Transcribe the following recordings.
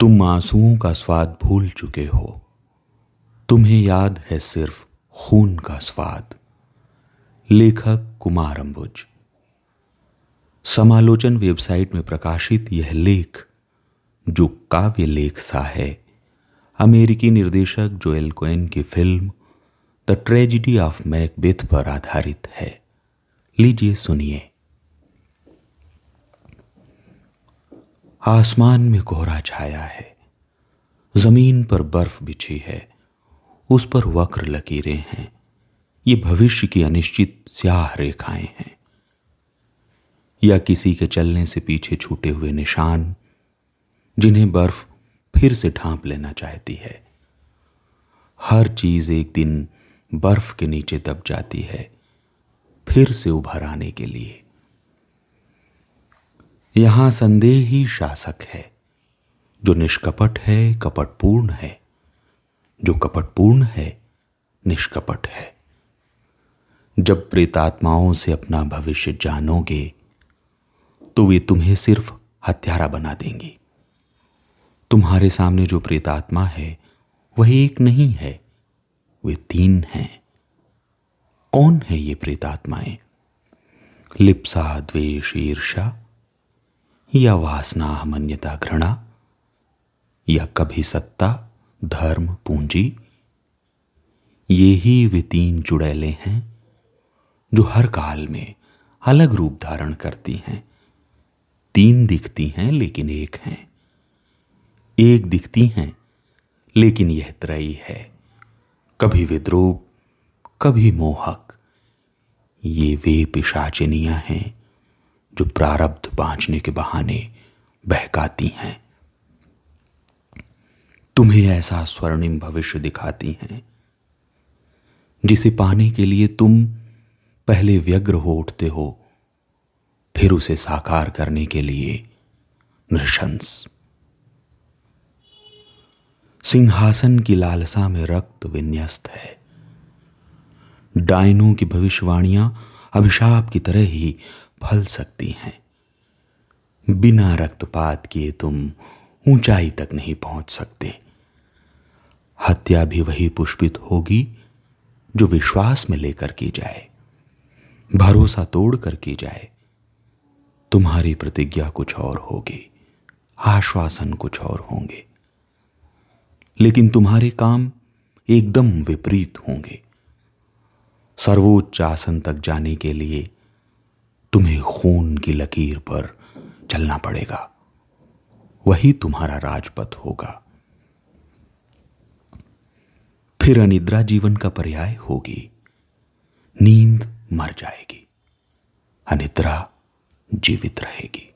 तुम आंसुओं का स्वाद भूल चुके हो। तुम्हें याद है सिर्फ़ खून का स्वाद। लेखक कुमार अंबुज। समालोचन वेबसाइट में प्रकाशित यह लेख, जो काव्य लेख सा है, अमेरिकी निर्देशक जोएल कोएन की film the tragedy of Macbeth पर आधारित है। लीजिए सुनिए। आसमान में कोहरा छाया है। ज़मीन पर बर्फ़ बिछी है। उस पर वक्र लकीरें हैं। ये भविष्य की अनिश्चित स्याह रेखाएँ हैं। या किसी के चलने से पीछे छूटे हुए निशान, जिन्हें बर्फ़ फिर से ढांप लेना चाहती है। हर चीज़ एक दिन बर्फ़ के नीचे दब जाती है, फिर से उभर आने के लिए। यहाँ संदेह ही शासक है, जो निष्कपट है, कपटपूर्ण है। जो कपटपूर्ण है, निष्कपट है। जब प्रेतात्माओं से अपना भविष्य जानोगे तो वे तुम्हें सिर्फ़ हत्यारा बना देंगी। तुम्हारे सामने जो प्रेतात्मा है, वह एक नहीं है, वे तीन हैं। कौन है ये प्रेतात्माएँ? लिप्सा, द्वेष ईर्षा या वासना मन्यता घृणा, या कभी सत्ता, धर्म, पूंजी, ये ही वे तीन चुड़ैले हैं जो हर काल में अलग रूप धारण करती हैं। तीन दिखती हैं, लेकिन एक हैं। एक दिखती हैं, लेकिन यह त्रयी है। कभी विद्रोप कभी मोहक, ये वे पिशाचिनियाँ हैं। जो प्रारब्ध बांचने के बहाने बहकाती हैं। तुम्हें ऐसा स्वर्णिम भविष्य दिखाती हैं, जिसे पाने के लिए तुम पहले व्यग्र हो उठते हो, फिर उसे साकार करने के लिए नृशंस। सिंहासन की लालसा में रक्त विन्यस्त है। डायनों की भविष्यवाणियाँ अभिशाप की तरह ही फल सकती हैं। बिना रक्तपात किए तुम ऊंचाई तक नहीं पहुँच सकते। हत्या भी वही पुष्पित होगी जो विश्वास में लेकर की जाए। भरोसा तोड़ कर की जाए। तुम्हारी प्रतिज्ञा कुछ और होगी, आश्वासन कुछ और होंगे। लेकिन तुम्हारे काम एकदम विपरीत होंगे। सर्वोच्च आसन तक जाने के लिए तुम्हें खून की लकीर पर चलना पड़ेगा। वही तुम्हारा राजपथ होगा। फिर अनिद्रा जीवन का पर्याय होगी। नींद मर जाएगी। अनिद्रा जीवित रहेगी।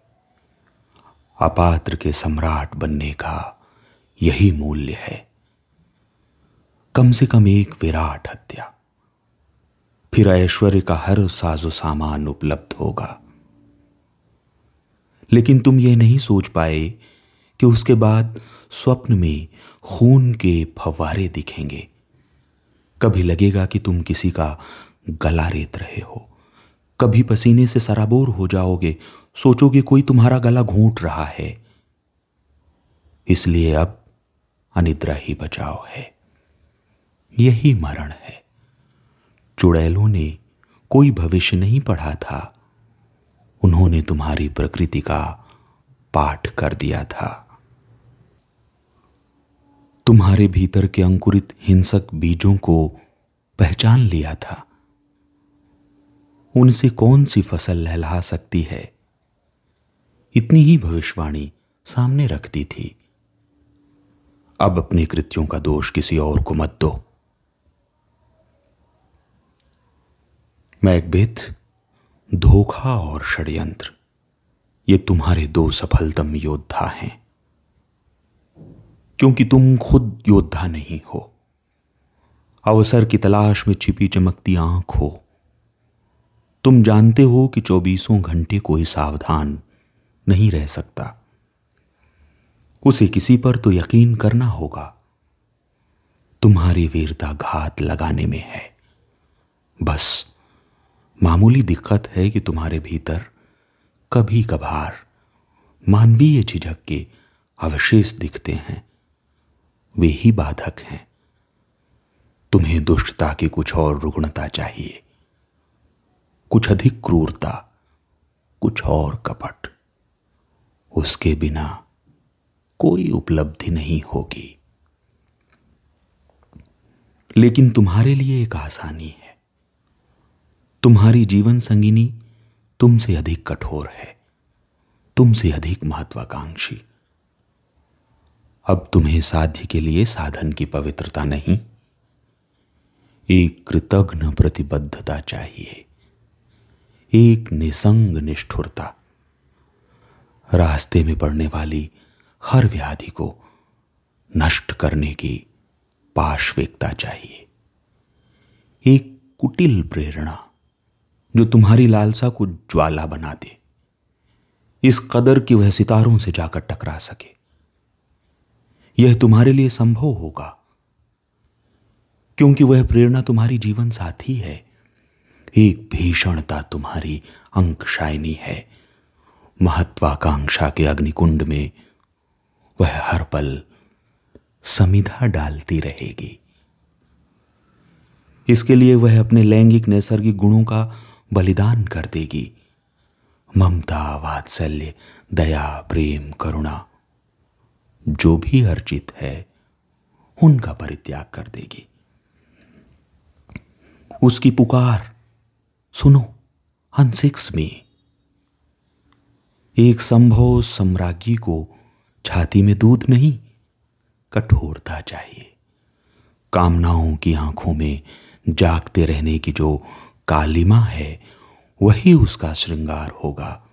अपात्र के सम्राट बनने का यही मूल्य है। कम से कम एक विराट हत्या। फिर ऐश्वर्य का हर साजो सामान उपलब्ध होगा। लेकिन तुम यह नहीं सोच पाए कि उसके बाद स्वप्न में खून के फवारे दिखेंगे। कभी लगेगा कि तुम किसी का गला रेत रहे हो। कभी पसीने से सराबोर हो जाओगे। सोचोगे कोई तुम्हारा गला घूट रहा है। इसलिए अब अनिद्रा ही बचाव है। यही मरण है। चुड़ैलों ने कोई भविष्य नहीं पढ़ा था। उन्होंने तुम्हारी प्रकृति का पाठ कर दिया था। तुम्हारे भीतर के अंकुरित हिंसक बीजों को पहचान लिया था। उनसे कौन सी फ़सल लहला सकती है? इतनी ही भविष्यवाणी सामने रखती थी। अब अपने कृत्यों का दोष किसी और को मत दो। मैकबेथ धोखा और षड्यंत्र। ये तुम्हारे दो सफलतम योद्धा हैं। क्योंकि तुम खुद योद्धा नहीं हो। अवसर की तलाश में छिपी चमकती आँख हो। तुम जानते हो कि चौबीसों घंटे कोई सावधान नहीं रह सकता। उसे किसी पर तो यकीन करना होगा। तुम्हारी वीरता घात लगाने में है। बस मामूली दिक्कत है कि तुम्हारे भीतर कभी कभार मानवीय झिझक के अवशेष दिखते हैं। वे ही बाधक हैं। तुम्हें दुष्टता की कुछ और रुग्णता चाहिए। कुछ अधिक क्रूरता, कुछ और कपट। उसके बिना कोई उपलब्धि नहीं होगी। लेकिन तुम्हारे लिए एक आसानी है। तुम्हारी जीवन संगिनी तुमसे अधिक कठोर है, तुमसे अधिक महत्वाकांक्षी। अब तुम्हें साध्य के लिए साधन की पवित्रता नहीं, एक कृतघ्न प्रतिबद्धता चाहिए, एक निसंग निष्ठुरता। रास्ते में पड़ने वाली हर व्याधि को नष्ट करने की पार्श्विकता चाहिए, एक कुटिल प्रेरणा। जो तुम्हारी लालसा को ज्वाला बना दे। इस कदर कि वह सितारों से जाकर टकरा सके। यह तुम्हारे लिए संभव होगा, क्योंकि वह प्रेरणा तुम्हारी जीवन साथी है। एक भीषणता तुम्हारी अंकशायनी है। महत्वाकांक्षा के अग्निकुंड में वह हर पल समिधा डालती रहेगी। इसके लिए वह अपने लैंगिक नैसर्गिक गुणों का बलिदान कर देगी। ममता, वात्सल्य, दया, प्रेम, करुणा, जो भी अर्जित है, उनका परित्याग कर देगी। उसकी पुकार, सुनो, हंसिक्स में। एक संभव सम्राज्ञी को छाती में दूध नहीं, कठोरता चाहिए। कामनाओं की आँखों में जागते रहने की जो कालिमा है वही उसका श्रृंगार होगा।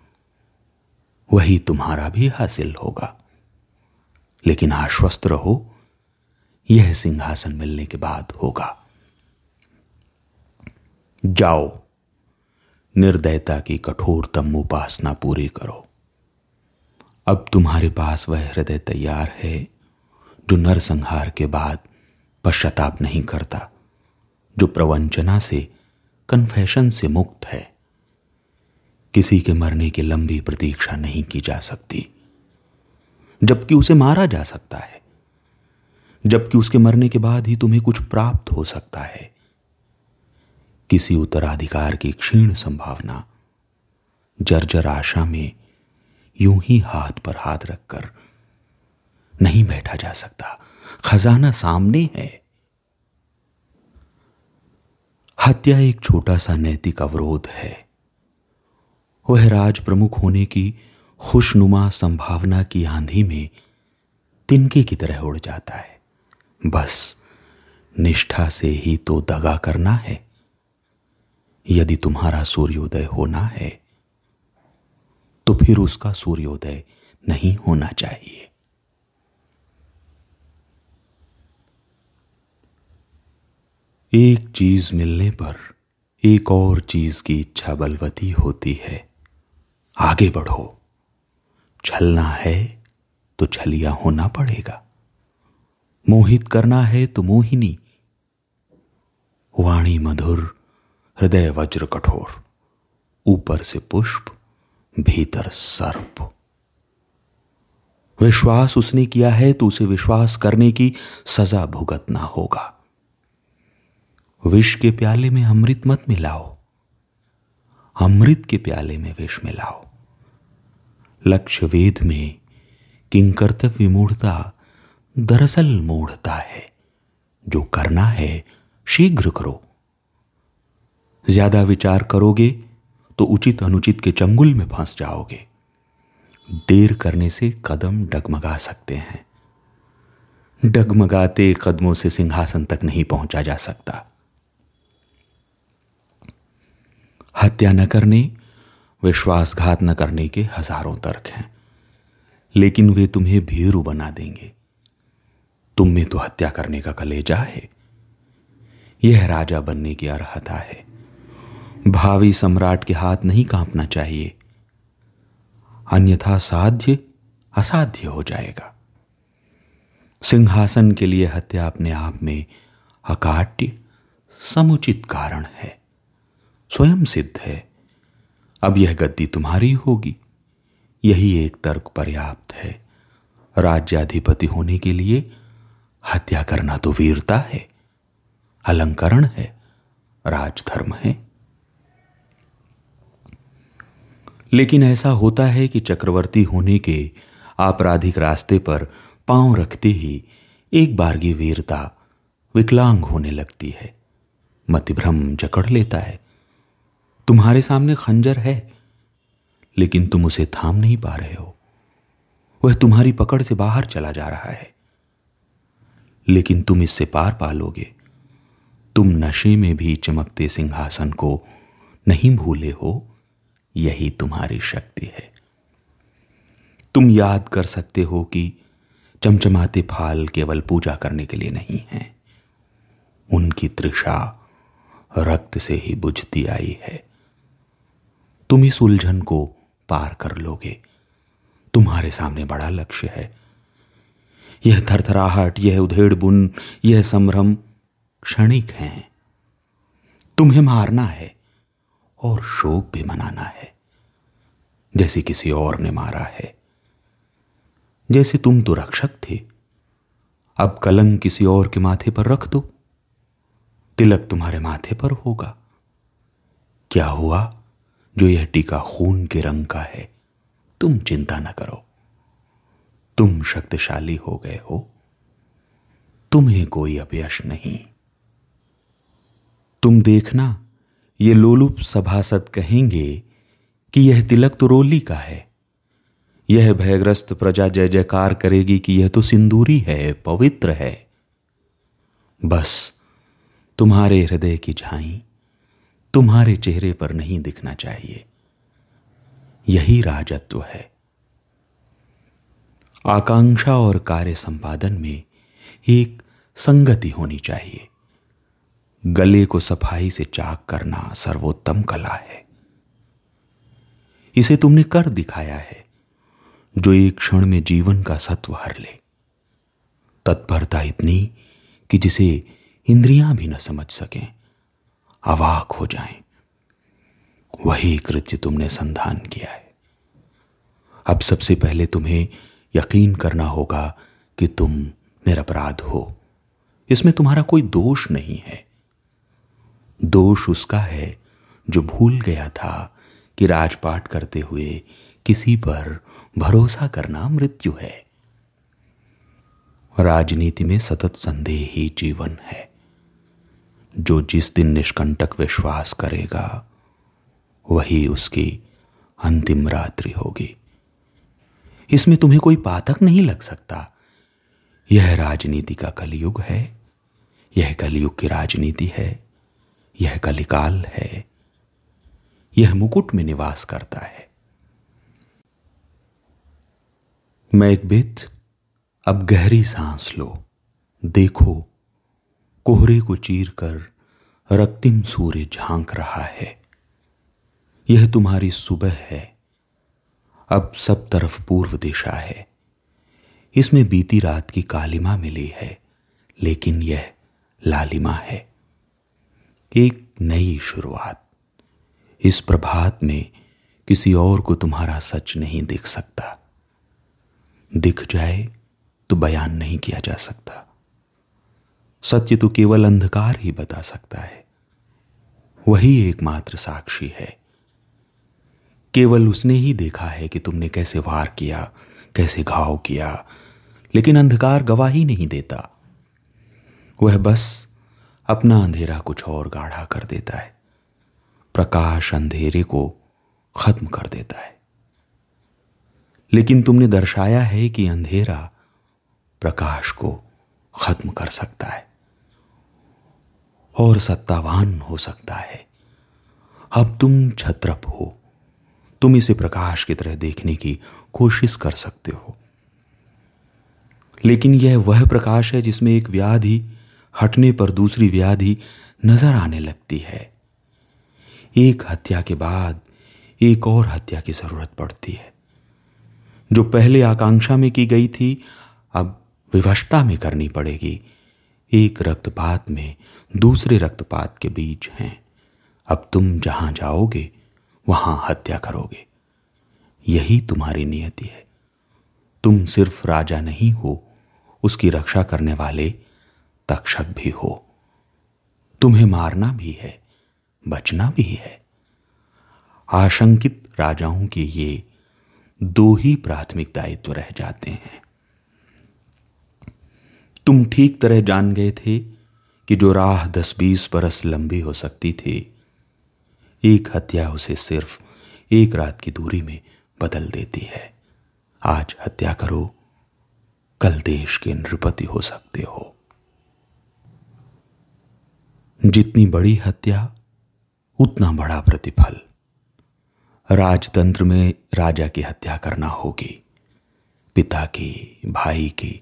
वही तुम्हारा भी हासिल होगा। लेकिन आश्वस्त रहो, यह सिंहासन मिलने के बाद होगा। जाओ, निर्दयता की कठोरतम उपासना पूरी करो। अब तुम्हारे पास वह हृदय तैयार है, जो नरसंहार के बाद पश्चाताप नहीं करता, जो प्रवंचना से कन्फेशन से मुक्त है। किसी के मरने की लंबी प्रतीक्षा नहीं की जा सकती, जबकि उसे मारा जा सकता है। जबकि उसके मरने के बाद ही तुम्हें कुछ प्राप्त हो सकता है। किसी उत्तराधिकार की क्षीण संभावना जर्जर आशा में यूँ ही हाथ पर हाथ रखकर नहीं बैठा जा सकता। खजाना सामने है। हत्या एक छोटा सा नैतिक अवरोध है। वह राज प्रमुख होने की खुशनुमा संभावना की आंधी में तिनके की तरह उड़ जाता है। बस, निष्ठा से ही तो दगा करना है। यदि तुम्हारा सूर्योदय होना है तो फिर उसका सूर्योदय नहीं होना चाहिए। एक चीज़ मिलने पर एक और चीज़ की इच्छा बलवती होती है। आगे बढ़ो। छलना है तो छलिया होना पड़ेगा। मोहित करना है तो मोहिनी। वाणी मधुर, हृदय वज्र कठोर, ऊपर से पुष्प, भीतर सर्प। विश्वास उसने किया है तो उसे विश्वास करने की सजा भुगतना होगा। विष के प्याले में अमृत मत मिलाओ। अमृत के प्याले में विष मिलाओ। लक्ष्य वेद में किंकर्तव्य मूढ़ता दरअसल मूढ़ता है। जो करना है, शीघ्र करो। ज़्यादा विचार करोगे तो उचित अनुचित के चंगुल में फंस जाओगे। देर करने से कदम डगमगा सकते हैं। डगमगाते कदमों से सिंहासन तक नहीं पहुँचा जा सकता। हत्या न करने विश्वासघात न करने के हज़ारों तर्क हैं। लेकिन वे तुम्हें भीरू बना देंगे। तुम में तो हत्या करने का कलेजा है। यह राजा बनने की अर्हता है। भावी सम्राट के हाथ नहीं कांपना चाहिए। अन्यथा साध्य असाध्य हो जाएगा। सिंहासन के लिए हत्या अपने आप में अकाट्य समुचित कारण है। स्वयं सिद्ध है। अब यह गद्दी तुम्हारी होगी। यही एक तर्क पर्याप्त है। राज्याधिपति होने के लिए हत्या करना तो वीरता है। अलंकरण है। राजधर्म है। लेकिन ऐसा होता है कि चक्रवर्ती होने के आपराधिक रास्ते पर पाँव रखते ही एक बार की वीरता विकलांग होने लगती है। मतिभ्रम जकड़ लेता है। तुम्हारे सामने खंजर है, लेकिन तुम उसे थाम नहीं पा रहे हो। वह तुम्हारी पकड़ से बाहर चला जा रहा है। लेकिन तुम इससे पार पा लोगे तुम नशे में भी चमकते सिंहासन को नहीं भूले हो, यही तुम्हारी शक्ति है। तुम याद कर सकते हो कि चमचमाते फाल केवल पूजा करने के लिए नहीं हैं। उनकी तृषा रक्त से ही बुझती आई है। तुम इस उलझन को पार कर लोगे। तुम्हारे सामने बड़ा लक्ष्य है। यह थरथराहट, यह उधेड़ बुन यह संभ्रम क्षणिक हैं। तुम्हें मारना है और शोक भी मनाना है। जैसे किसी और ने मारा है। जैसे तुम तो रक्षक थे। अब कलंक किसी और के माथे पर रख दो। तिलक तुम्हारे माथे पर होगा। क्या हुआ? जो यह टीका खून के रंग का है, तुम चिंता न करो। तुम शक्तिशाली हो गए हो। तुम्हें कोई अपयश नहीं। तुम देखना, ये लोलुप सभासद कहेंगे कि यह तिलक तो रोली का है। यह भयग्रस्त प्रजा जय जयकार करेगी कि यह तो सिंदूरी है, पवित्र है। बस, तुम्हारे हृदय की झाई तुम्हारे चेहरे पर नहीं दिखना चाहिए। यही राजत्व है। आकांक्षा और कार्य संपादन में एक संगति होनी चाहिए। गले को सफ़ाई से चाक करना सर्वोत्तम कला है। इसे तुमने कर दिखाया है, जो एक क्षण में जीवन का सत्व हर ले। तत्परता इतनी कि जिसे इंद्रियाँ भी न समझ सकें। अवाक हो जाएँ। वही कृत्य तुमने संधान किया है। अब सबसे पहले तुम्हें यकीन करना होगा कि तुम निरपराध हो। इसमें तुम्हारा कोई दोष नहीं है। दोष उसका है जो भूल गया था कि राजपाट करते हुए किसी पर भरोसा करना मृत्यु है। राजनीति में सतत संदेह ही जीवन है। जो जिस दिन निष्कंटक विश्वास करेगा, वही उसकी अंतिम रात्रि होगी। इसमें तुम्हें कोई पातक नहीं लग सकता। यह राजनीति का कलयुग है, यह कलयुग की राजनीति है, यह कलिकाल है, यह मुकुट में निवास करता है। मैं एक बित, अब गहरी सांस लो, देखो कोहरे को चीर कर रक्तिम सूर्य झाँक रहा है। यह तुम्हारी सुबह है। अब सब तरफ़ पूर्व दिशा है। इसमें बीती रात की कालिमा मिली है, लेकिन यह लालिमा है। एक नई शुरुआत। इस प्रभात में किसी और को तुम्हारा सच नहीं दिख सकता। दिख जाए तो बयान नहीं किया जा सकता। सत्य तो केवल अंधकार ही बता सकता है। वही एकमात्र साक्षी है। केवल उसने ही देखा है कि तुमने कैसे वार किया, कैसे घाव किया, लेकिन अंधकार गवाही नहीं देता। वह बस अपना अंधेरा कुछ और गाढ़ा कर देता है। प्रकाश अंधेरे को खत्म कर देता है। लेकिन तुमने दर्शाया है कि अंधेरा प्रकाश को खत्म कर सकता है। और सत्तावान हो सकता है। अब तुम छत्रप हो। तुम इसे प्रकाश की तरह देखने की कोशिश कर सकते हो। लेकिन यह वह प्रकाश है जिसमें एक व्याधि हटने पर दूसरी व्याधि नज़र आने लगती है। एक हत्या के बाद एक और हत्या की ज़रूरत पड़ती है। जो पहले आकांक्षा में की गई थी, अब विवशता में करनी पड़ेगी। एक रक्तपात में दूसरे रक्तपात के बीच हैं। अब तुम जहाँ जाओगे, वहाँ हत्या करोगे। यही तुम्हारी नियति है। तुम सिर्फ़ राजा नहीं हो, उसकी रक्षा करने वाले तक्षक भी हो। तुम्हें मारना भी है, बचना भी है। आशंकित राजाओं के ये दो ही प्राथमिक दायित्व रह जाते हैं। तुम ठीक तरह जान गए थे कि जो राह दस बीस बरस लंबी हो सकती थी, एक हत्या उसे सिर्फ़ एक रात की दूरी में बदल देती है। आज हत्या करो, कल देश के नृपति हो सकते हो। जितनी बड़ी हत्या, उतना बड़ा प्रतिफल। राजतंत्र में राजा की हत्या करना होगी, पिता की, भाई की,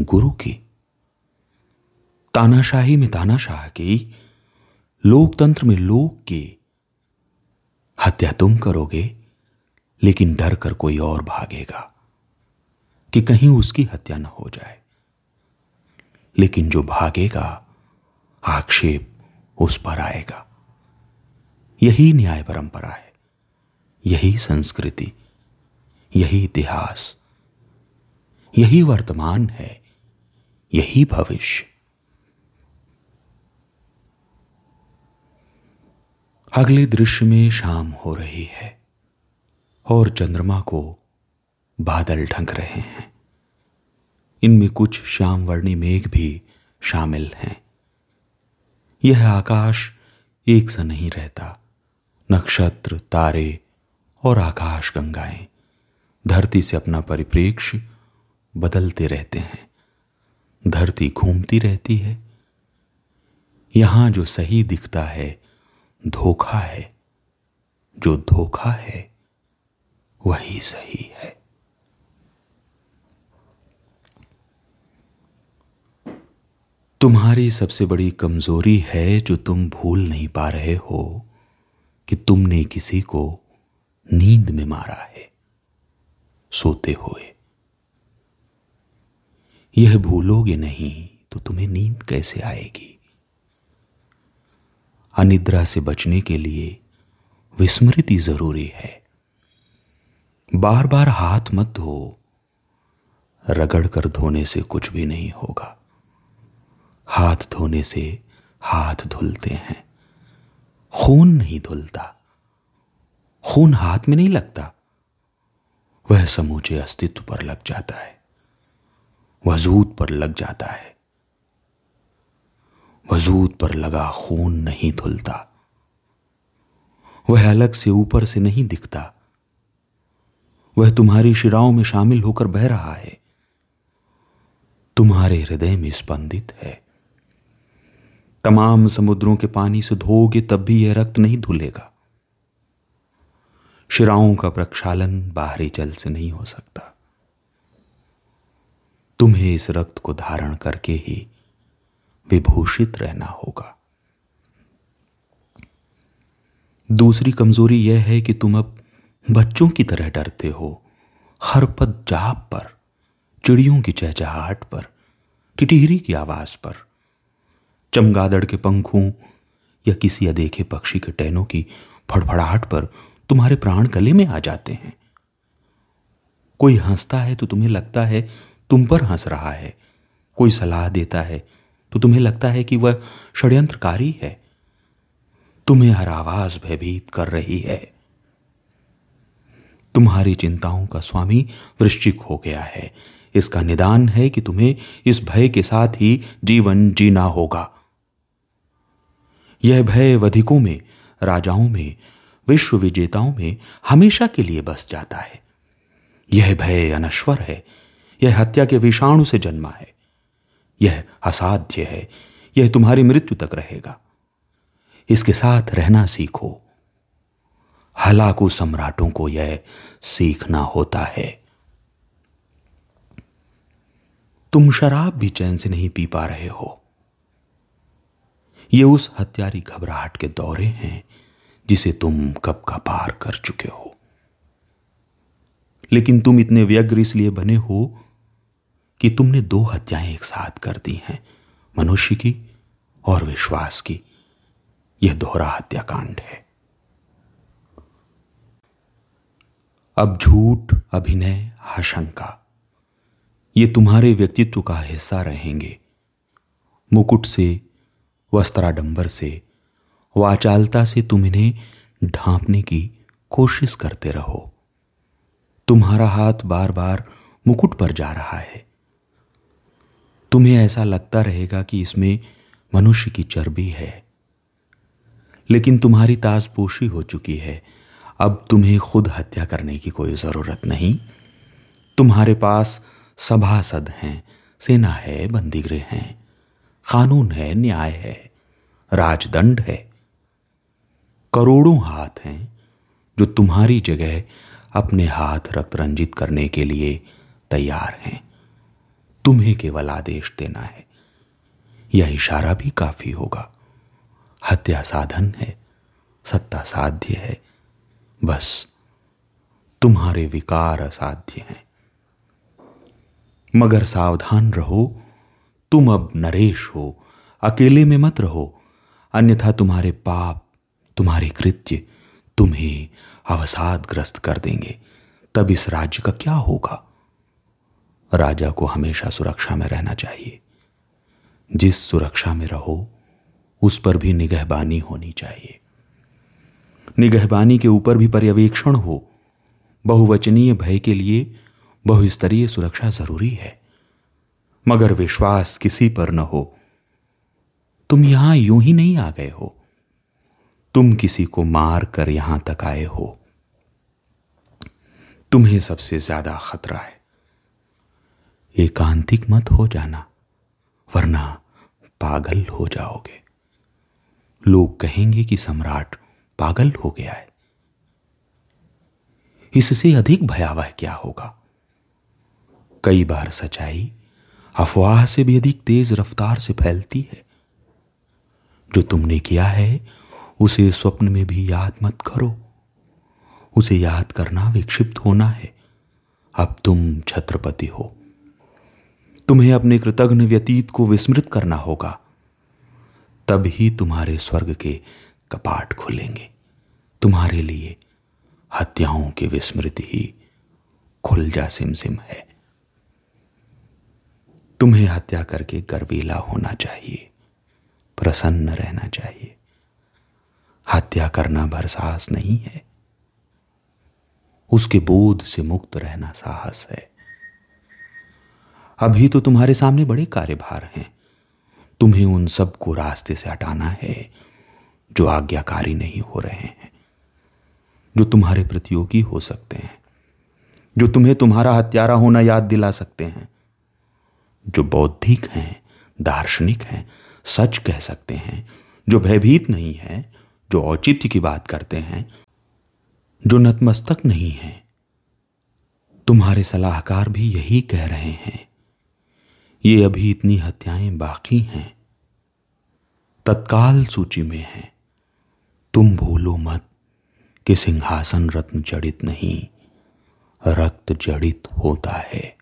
गुरु की। तानाशाही में तानाशाह की, लोकतंत्र में लोक की हत्या तुम करोगे, लेकिन डर कर कोई और भागेगा कि कहीं उसकी हत्या न हो जाए। लेकिन जो भागेगा, आक्षेप उस पर आएगा। यही न्याय परंपरा है, यही संस्कृति, यही इतिहास, यही वर्तमान है, यही भविष्य। अगले दृश्य में शाम हो रही है और चंद्रमा को बादल ढंक रहे हैं। इनमें कुछ श्याम वर्णी मेघ भी शामिल हैं। यह आकाश एक सा नहीं रहता। नक्षत्र, तारे और आकाश गंगाएँ धरती से अपना परिप्रेक्ष्य बदलते रहते हैं। धरती घूमती रहती है। यहाँ जो सही दिखता है धोखा है। जो धोखा है, वही सही है। तुम्हारी सबसे बड़ी कमज़ोरी है जो तुम भूल नहीं पा रहे हो कि तुमने किसी को नींद में मारा है, सोते हुए। यह भूलोगे नहीं तो तुम्हें नींद कैसे आएगी? अनिद्रा से बचने के लिए विस्मृति ज़रूरी है। बार बार हाथ मत धो। रगड़ कर धोने से कुछ भी नहीं होगा। हाथ धोने से हाथ धुलते हैं। खून नहीं धुलता। खून हाथ में नहीं लगता। वह समूचे अस्तित्व पर लग जाता है। वजूद पर लग जाता है। वजूद पर लगा खून नहीं धुलता। वह अलग से ऊपर से नहीं दिखता। वह तुम्हारी शिराओं में शामिल होकर बह रहा है। तुम्हारे हृदय में स्पंदित है। तमाम समुद्रों के पानी से धोगे तब भी यह रक्त नहीं धुलेगा। शिराओं का प्रक्षालन बाहरी जल से नहीं हो सकता। तुम्हें इस रक्त को धारण करके ही विभूषित रहना होगा। दूसरी कमज़ोरी यह है कि तुम अब बच्चों की तरह डरते हो। हर पद जाप पर, चिड़ियों की चहचहाट पर, टिटिहरी की आवाज़ पर। चमगादड़ के पंखों या किसी अदेखे पक्षी के टहनों की फड़फड़ाहट पर तुम्हारे प्राण गले में आ जाते हैं। कोई हंसता है तो तुम्हें लगता है तुम पर हंस रहा है। कोई सलाह देता है तो तुम्हें लगता है कि वह षड्यंत्रकारी है? तुम्हें हर आवाज़ भयभीत कर रही है। तुम्हारी चिंताओं का स्वामी वृश्चिक हो गया है। इसका निदान है कि तुम्हें इस भय के साथ ही जीवन जीना होगा। यह भय वधिकों में, राजाओं में विश्व विजेताओं में हमेशा के लिए बस जाता है। यह भय अनश्वर है। यह हत्या के विषाणु से जन्मा है। यह असाध्य है। यह तुम्हारी मृत्यु तक रहेगा। इसके साथ रहना सीखो। हलाकू सम्राटों को यह सीखना होता है। तुम शराब भी चैन से नहीं पी पा रहे हो। ये उस हत्यारी घबराहट के दौरे हैं, जिसे तुम कब का पार कर चुके हो। लेकिन तुम इतने व्यग्र इसलिए बने हो कि तुमने दो हत्याएँ एक साथ कर दी हैं, मनुष्य की और विश्वास की। यह दोहरा हत्याकांड है। अब झूठ, अभिनय, आशंका, ये तुम्हारे व्यक्तित्व का हिस्सा रहेंगे। मुकुट से, वस्त्राडंबर से, वाचालता से तुम इन्हें ढांपने की कोशिश करते रहो। तुम्हारा हाथ बार बार मुकुट पर जा रहा है। तुम्हें ऐसा लगता रहेगा कि इसमें मनुष्य की चर्बी है। लेकिन तुम्हारी ताजपोशी हो चुकी है। अब तुम्हें खुद हत्या करने की कोई ज़रूरत नहीं। तुम्हारे पास सभासद हैं, सेना है, बंदीगृह हैं, कानून है, न्याय है, राजदंड है। करोड़ों हाथ हैं जो तुम्हारी जगह अपने हाथ रक्त रंजित करने के लिए तैयार हैं। तुम्हें केवल आदेश देना है। यह इशारा भी काफ़ी होगा। हत्या साधन है, सत्ता साध्य है, बस तुम्हारे विकार असाध्य हैं। मगर सावधान रहो, तुम अब नरेश हो, अकेले में मत रहो, अन्यथा तुम्हारे पाप, तुम्हारे कृत्य तुम्हें अवसाद ग्रस्त कर देंगे। तब इस राज्य का क्या होगा? राजा को हमेशा सुरक्षा में रहना चाहिए। जिस सुरक्षा में रहो, उस पर भी निगहबानी होनी चाहिए। निगहबानी के ऊपर भी पर्यवेक्षण हो। बहुवचनीय भय के लिए बहुस्तरीय सुरक्षा ज़रूरी है। मगर विश्वास किसी पर न हो। तुम यहाँ यूँ ही नहीं आ गए हो। तुम किसी को मार कर यहाँ तक आए हो। तुम्हें सबसे ज़्यादा खतरा है। एकांतिक मत हो जाना, वरना पागल हो जाओगे। लोग कहेंगे कि सम्राट पागल हो गया है। इससे अधिक भयावह क्या होगा? कई बार सच्चाई अफवाह से भी अधिक तेज रफ्तार से फैलती है। जो तुमने किया है, उसे स्वप्न में भी याद मत करो। उसे याद करना विक्षिप्त होना है। अब तुम छत्रपति हो। तुम्हें अपने कृतघ्न व्यतीत को विस्मृत करना होगा। तब ही तुम्हारे स्वर्ग के कपाट खुलेंगे। तुम्हारे लिए हत्याओं की विस्मृति ही खुल जा सिम सिम है। तुम्हें हत्या करके गर्वीला होना चाहिए, प्रसन्न रहना चाहिए। हत्या करना भरसाहस नहीं है। उसके बोध से मुक्त रहना साहस है। अभी तो तुम्हारे सामने बड़े कार्यभार हैं। तुम्हें उन सबको रास्ते से हटाना है, जो आज्ञाकारी नहीं हो रहे हैं, जो तुम्हारे प्रतियोगी हो सकते हैं, जो तुम्हें तुम्हारा हत्यारा होना याद दिला सकते हैं, जो बौद्धिक हैं, दार्शनिक हैं, सच कह सकते हैं, जो भयभीत नहीं है, जो औचित्य की बात करते हैं, जो नतमस्तक नहीं है। तुम्हारे सलाहकार भी यही कह रहे हैं ये अभी इतनी हत्याएँ बाकी हैं। तत्काल सूची में हैं। तुम भूलो मत कि सिंहासन रत्न जड़ित नहीं, रक्त जड़ित होता है।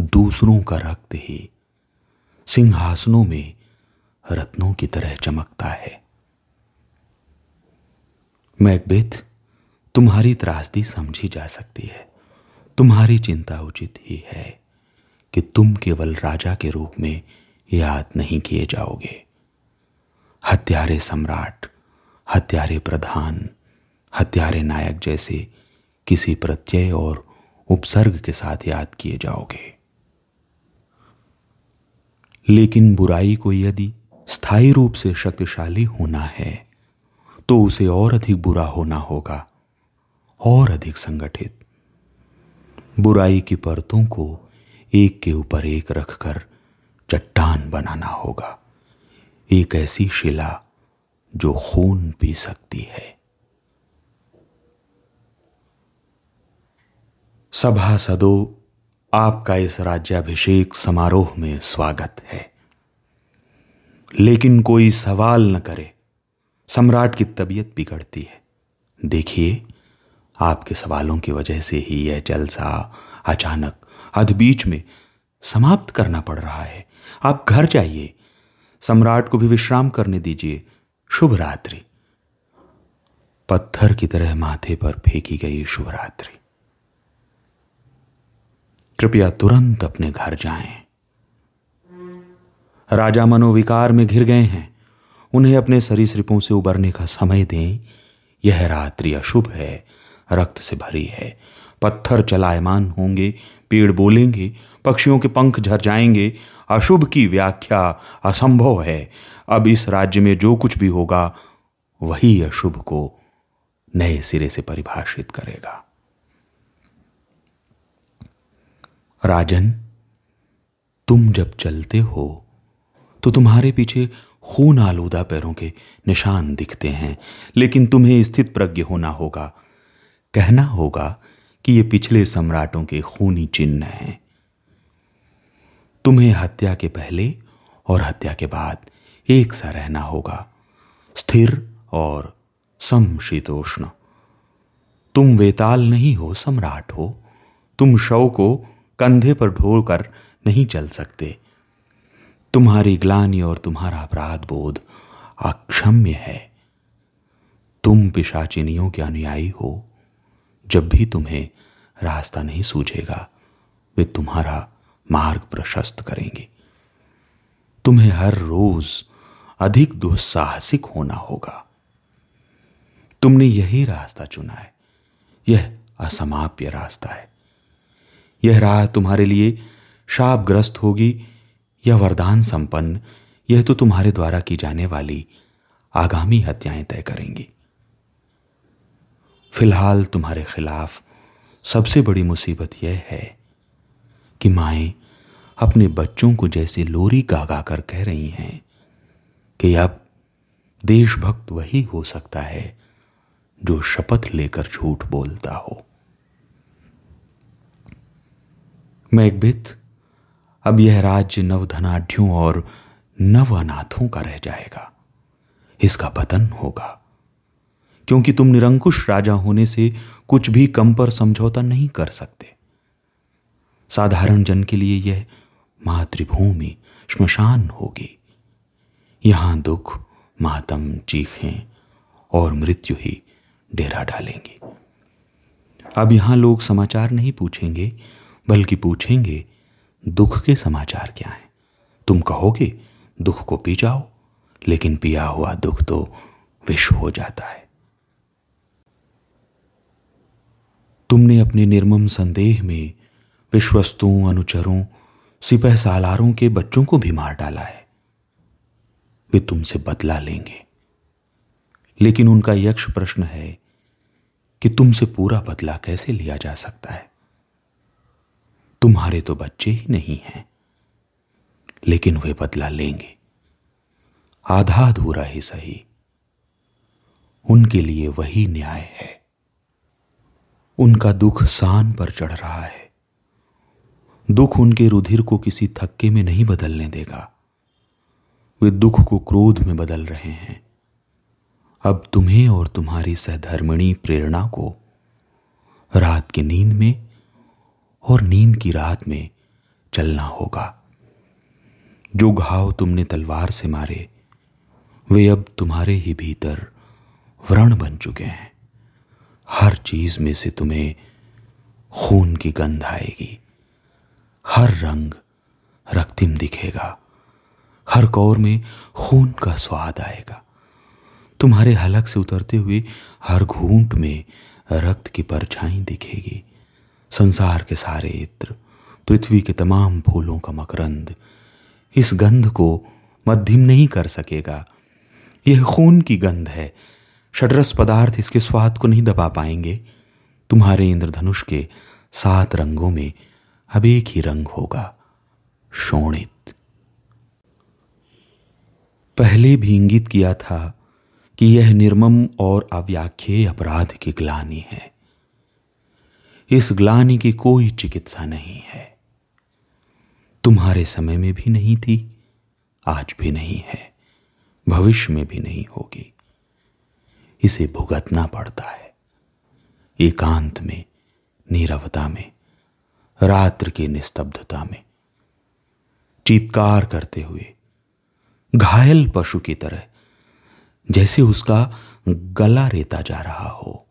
दूसरों का रक्त ही सिंहासनों में रत्नों की तरह चमकता है। मैकबेथ, तुम्हारी त्रासदी समझी जा सकती है। तुम्हारी चिंता उचित ही है। कि तुम केवल राजा के रूप में याद नहीं किए जाओगे। हत्यारे सम्राट, हत्यारे प्रधान, हत्यारे नायक जैसे किसी प्रत्यय और उपसर्ग के साथ याद किए जाओगे। लेकिन बुराई को यदि स्थायी रूप से शक्तिशाली होना है तो उसे और अधिक बुरा होना होगा, और अधिक संगठित। बुराई की परतों को एक के ऊपर एक रखकर चट्टान बनाना होगा। एक ऐसी शिला जो खून पी सकती है। सभा सदो आपका इस राज्याभिषेक समारोह में स्वागत है। लेकिन कोई सवाल न करे। सम्राट की तबीयत बिगड़ती है। देखिए, आपके सवालों की वजह से ही यह जलसा अचानक अध बीच में समाप्त करना पड़ रहा है। आप घर जाइए। सम्राट को भी विश्राम करने दीजिए। शुभ रात्रि। पत्थर की तरह माथे पर फेंकी गई शुभ रात्रि। कृपया तुरंत अपने घर जाएँ। राजा मनोविकार में घिर गए हैं। उन्हें अपने सरीसृपों से उबरने का समय दें। यह रात्रि अशुभ है, रक्त से भरी है। पत्थर चलायमान होंगे, पेड़ बोलेंगे, पक्षियों के पंख झर जाएँगे। अशुभ की व्याख्या असंभव है। अब इस राज्य में जो कुछ भी होगा, वही अशुभ को नए सिरे से परिभाषित करेगा। राजन, तुम जब चलते हो तो तुम्हारे पीछे खून आलूदा पैरों के निशान दिखते हैं, लेकिन तुम्हें स्थित प्रज्ञ होना होगा। कहना होगा कि ये पिछले सम्राटों के खूनी चिन्ह हैं। तुम्हें हत्या के पहले और हत्या के बाद एक सा रहना होगा। स्थिर और समशीतोष्ण तुम वेताल नहीं हो, सम्राट हो। तुम शव को कंधे पर ढोकर नहीं चल सकते। तुम्हारी ग्लानी और तुम्हारा अपराध बोध अक्षम्य है। तुम पिशाचिनियों के अनुयायी हो। जब भी तुम्हें रास्ता नहीं सूझेगा, वे तुम्हारा मार्ग प्रशस्त करेंगे। तुम्हें हर रोज अधिक दुस्साहसिक होना होगा। तुमने यही रास्ता चुना है, यह असमाप्य रास्ता है। यह राह तुम्हारे लिए शापग्रस्त होगी या वरदान संपन्न, यह तो तुम्हारे द्वारा की जाने वाली आगामी हत्याएँ तय करेंगी। फ़िलहाल तुम्हारे खिलाफ सबसे बड़ी मुसीबत यह है कि माएँ अपने बच्चों को जैसे लोरी गागा कर कह रही हैं कि अब देशभक्त वही हो सकता है जो शपथ लेकर झूठ बोलता हो। मैं एक बित अब यह राज्य नवधनाढ़ियों और नव अनाथों का रह जाएगा। इसका पतन होगा। क्योंकि तुम निरंकुश राजा होने से कुछ भी कम पर समझौता नहीं कर सकते। साधारण जन के लिए यह मातृभूमि श्मशान होगी। यहाँ दुख, मातम, चीखें और मृत्यु ही डेरा डालेंगे। अब यहाँ लोग समाचार नहीं पूछेंगे, बल्कि पूछेंगे, दुख के समाचार क्या हैं? तुम कहोगे, दुख को पी जाओ, लेकिन पिया हुआ दुख तो विष हो जाता है। तुमने अपने निर्मम संदेह में विश्वस्तुओं अनुचरों, सिपह सालारों के बच्चों को भी मार डाला है। वे तुमसे बदला लेंगे। लेकिन उनका यक्ष प्रश्न है कि तुमसे पूरा बदला कैसे लिया जा सकता है? तुम्हारे तो बच्चे ही नहीं हैं, लेकिन वे बदला लेंगे। आधा अधूरा ही सही। उनके लिए वही न्याय है। उनका दुख सान पर चढ़ रहा है। दुख उनके रुधिर को किसी थक्के में नहीं बदलने देगा। वे दुख को क्रोध में बदल रहे हैं। अब तुम्हें और तुम्हारी सहधर्मिणी प्रेरणा को रात की नींद में और नींद की रात में चलना होगा। जो घाव तुमने तलवार से मारे, वे अब तुम्हारे ही भीतर व्रण बन चुके हैं। हर चीज़ में से तुम्हें खून की गंध आएगी। हर रंग रक्तिम दिखेगा। हर कौर में खून का स्वाद आएगा। तुम्हारे हलक से उतरते हुए हर घूंट में रक्त की परछाई दिखेगी। संसार के सारे इत्र, पृथ्वी के तमाम फूलों का मकरंद इस गंध को मध्यम नहीं कर सकेगा। यह खून की गंध है। षड्रस पदार्थ इसके स्वाद को नहीं दबा पाएँगे। तुम्हारे इंद्रधनुष के सात रंगों में अब एक ही रंग होगा, शोणित। पहले भी इंगित किया था कि यह निर्मम और अव्याख्येय अपराध की ग्लानी है। इस ग्लानी की कोई चिकित्सा नहीं है। तुम्हारे समय में भी नहीं थी, आज भी नहीं है, भविष्य में भी नहीं होगी। इसे भुगतना पड़ता है। एकांत में, नीरवता में, रात्र की निस्तब्धता में। चीतकार करते हुए, घायल पशु की तरह, जैसे उसका गला रेता जा रहा हो।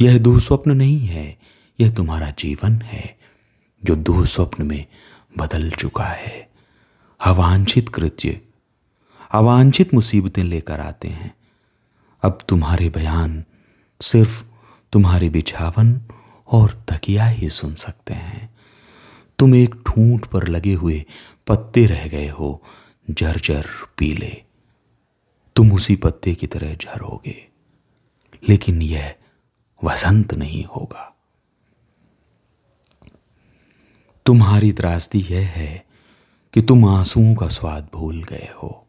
यह दुस्वप्न नहीं है, यह तुम्हारा जीवन है, जो दो स्वप्न में बदल चुका है। अवांछित कृत्य, अवांछित मुसीबतें लेकर आते हैं। अब तुम्हारे बयान सिर्फ़ तुम्हारे बिछावन और तकिया ही सुन सकते हैं। तुम एक ठूंठ पर लगे हुए पत्ते रह गए हो, जर्जर पीले। तुम उसी पत्ते की तरह झरोगे, लेकिन यह वसंत नहीं होगा। तुम्हारी त्रासदी यह है कि तुम आंसुओं का स्वाद भूल गए हो।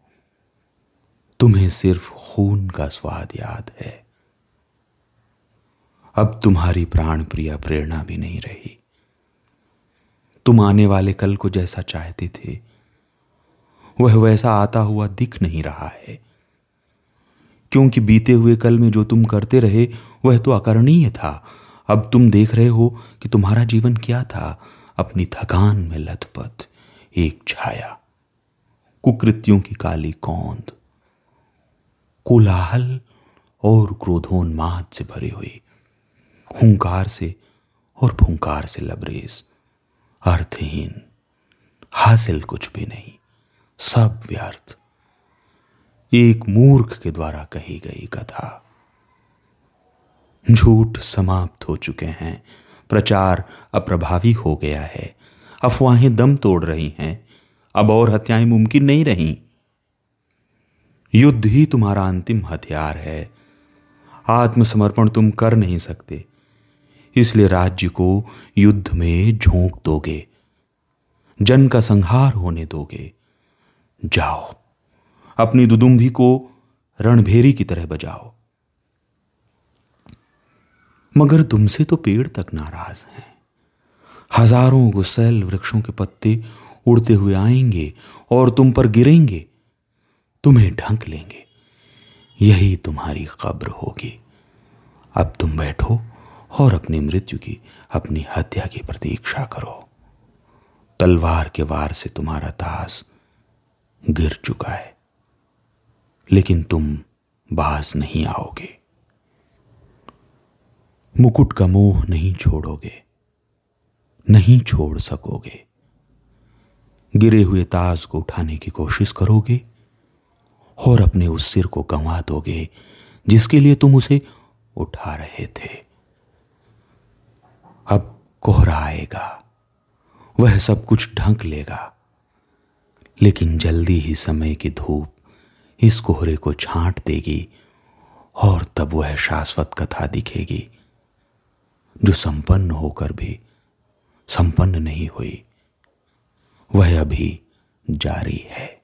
तुम्हें सिर्फ़ खून का स्वाद याद है। अब तुम्हारी प्राण प्रिय प्रेरणा भी नहीं रही। तुम आने वाले कल को जैसा चाहते थे, वह वैसा आता हुआ दिख नहीं रहा है। क्योंकि बीते हुए कल में जो तुम करते रहे, वह तो अकरणीय था। अब तुम देख रहे हो कि तुम्हारा जीवन क्या था। अपनी थकान में लथपथ, एक छाया, कुकृत्यों की काली कौंद। कोलाहल और क्रोधोन्माद से भरे हुए, हुंकार से और फुंकार से लबरेज, अर्थहीन, हासिल कुछ भी नहीं, सब व्यर्थ। एक मूर्ख के द्वारा कही गई कथा। झूठ समाप्त हो चुके हैं, प्रचार अप्रभावी हो गया है, अफवाहें दम तोड़ रही हैं, अब और हत्याएँ मुमकिन नहीं रही। युद्ध ही तुम्हारा अंतिम हथियार है। आत्मसमर्पण तुम कर नहीं सकते। इसलिए राज्य को युद्ध में झोंक दोगे। जन का संहार होने दोगे। जाओ, अपनी दुदुम्भी को रणभेरी की तरह बजाओ। मगर तुमसे तो पेड़ तक नाराज़ हैं। हज़ारों गुस्सैल वृक्षों के पत्ते उड़ते हुए आएँगे और तुम पर गिरेंगे। तुम्हें ढंक लेंगे। यही तुम्हारी कब्र होगी। अब तुम बैठो और अपनी मृत्यु की अपनी हत्या की प्रतीक्षा करो। तलवार के वार से तुम्हारा ताज गिर चुका है। लेकिन तुम बाज नहीं आओगे। मुकुट का मोह नहीं छोड़ोगे। नहीं छोड़ सकोगे। गिरे हुए ताज को उठाने की कोशिश करोगे और अपने उस सिर को गंवा दोगे, जिसके लिए तुम उसे उठा रहे थे। अब कोहरा आएगा, वह सब कुछ ढंक लेगा। लेकिन जल्दी ही समय की धूप इस कोहरे को छांट देगी और तब वह शाश्वत कथा दिखेगी, जो संपन्न होकर भी संपन्न नहीं हुई। वह अभी जारी है।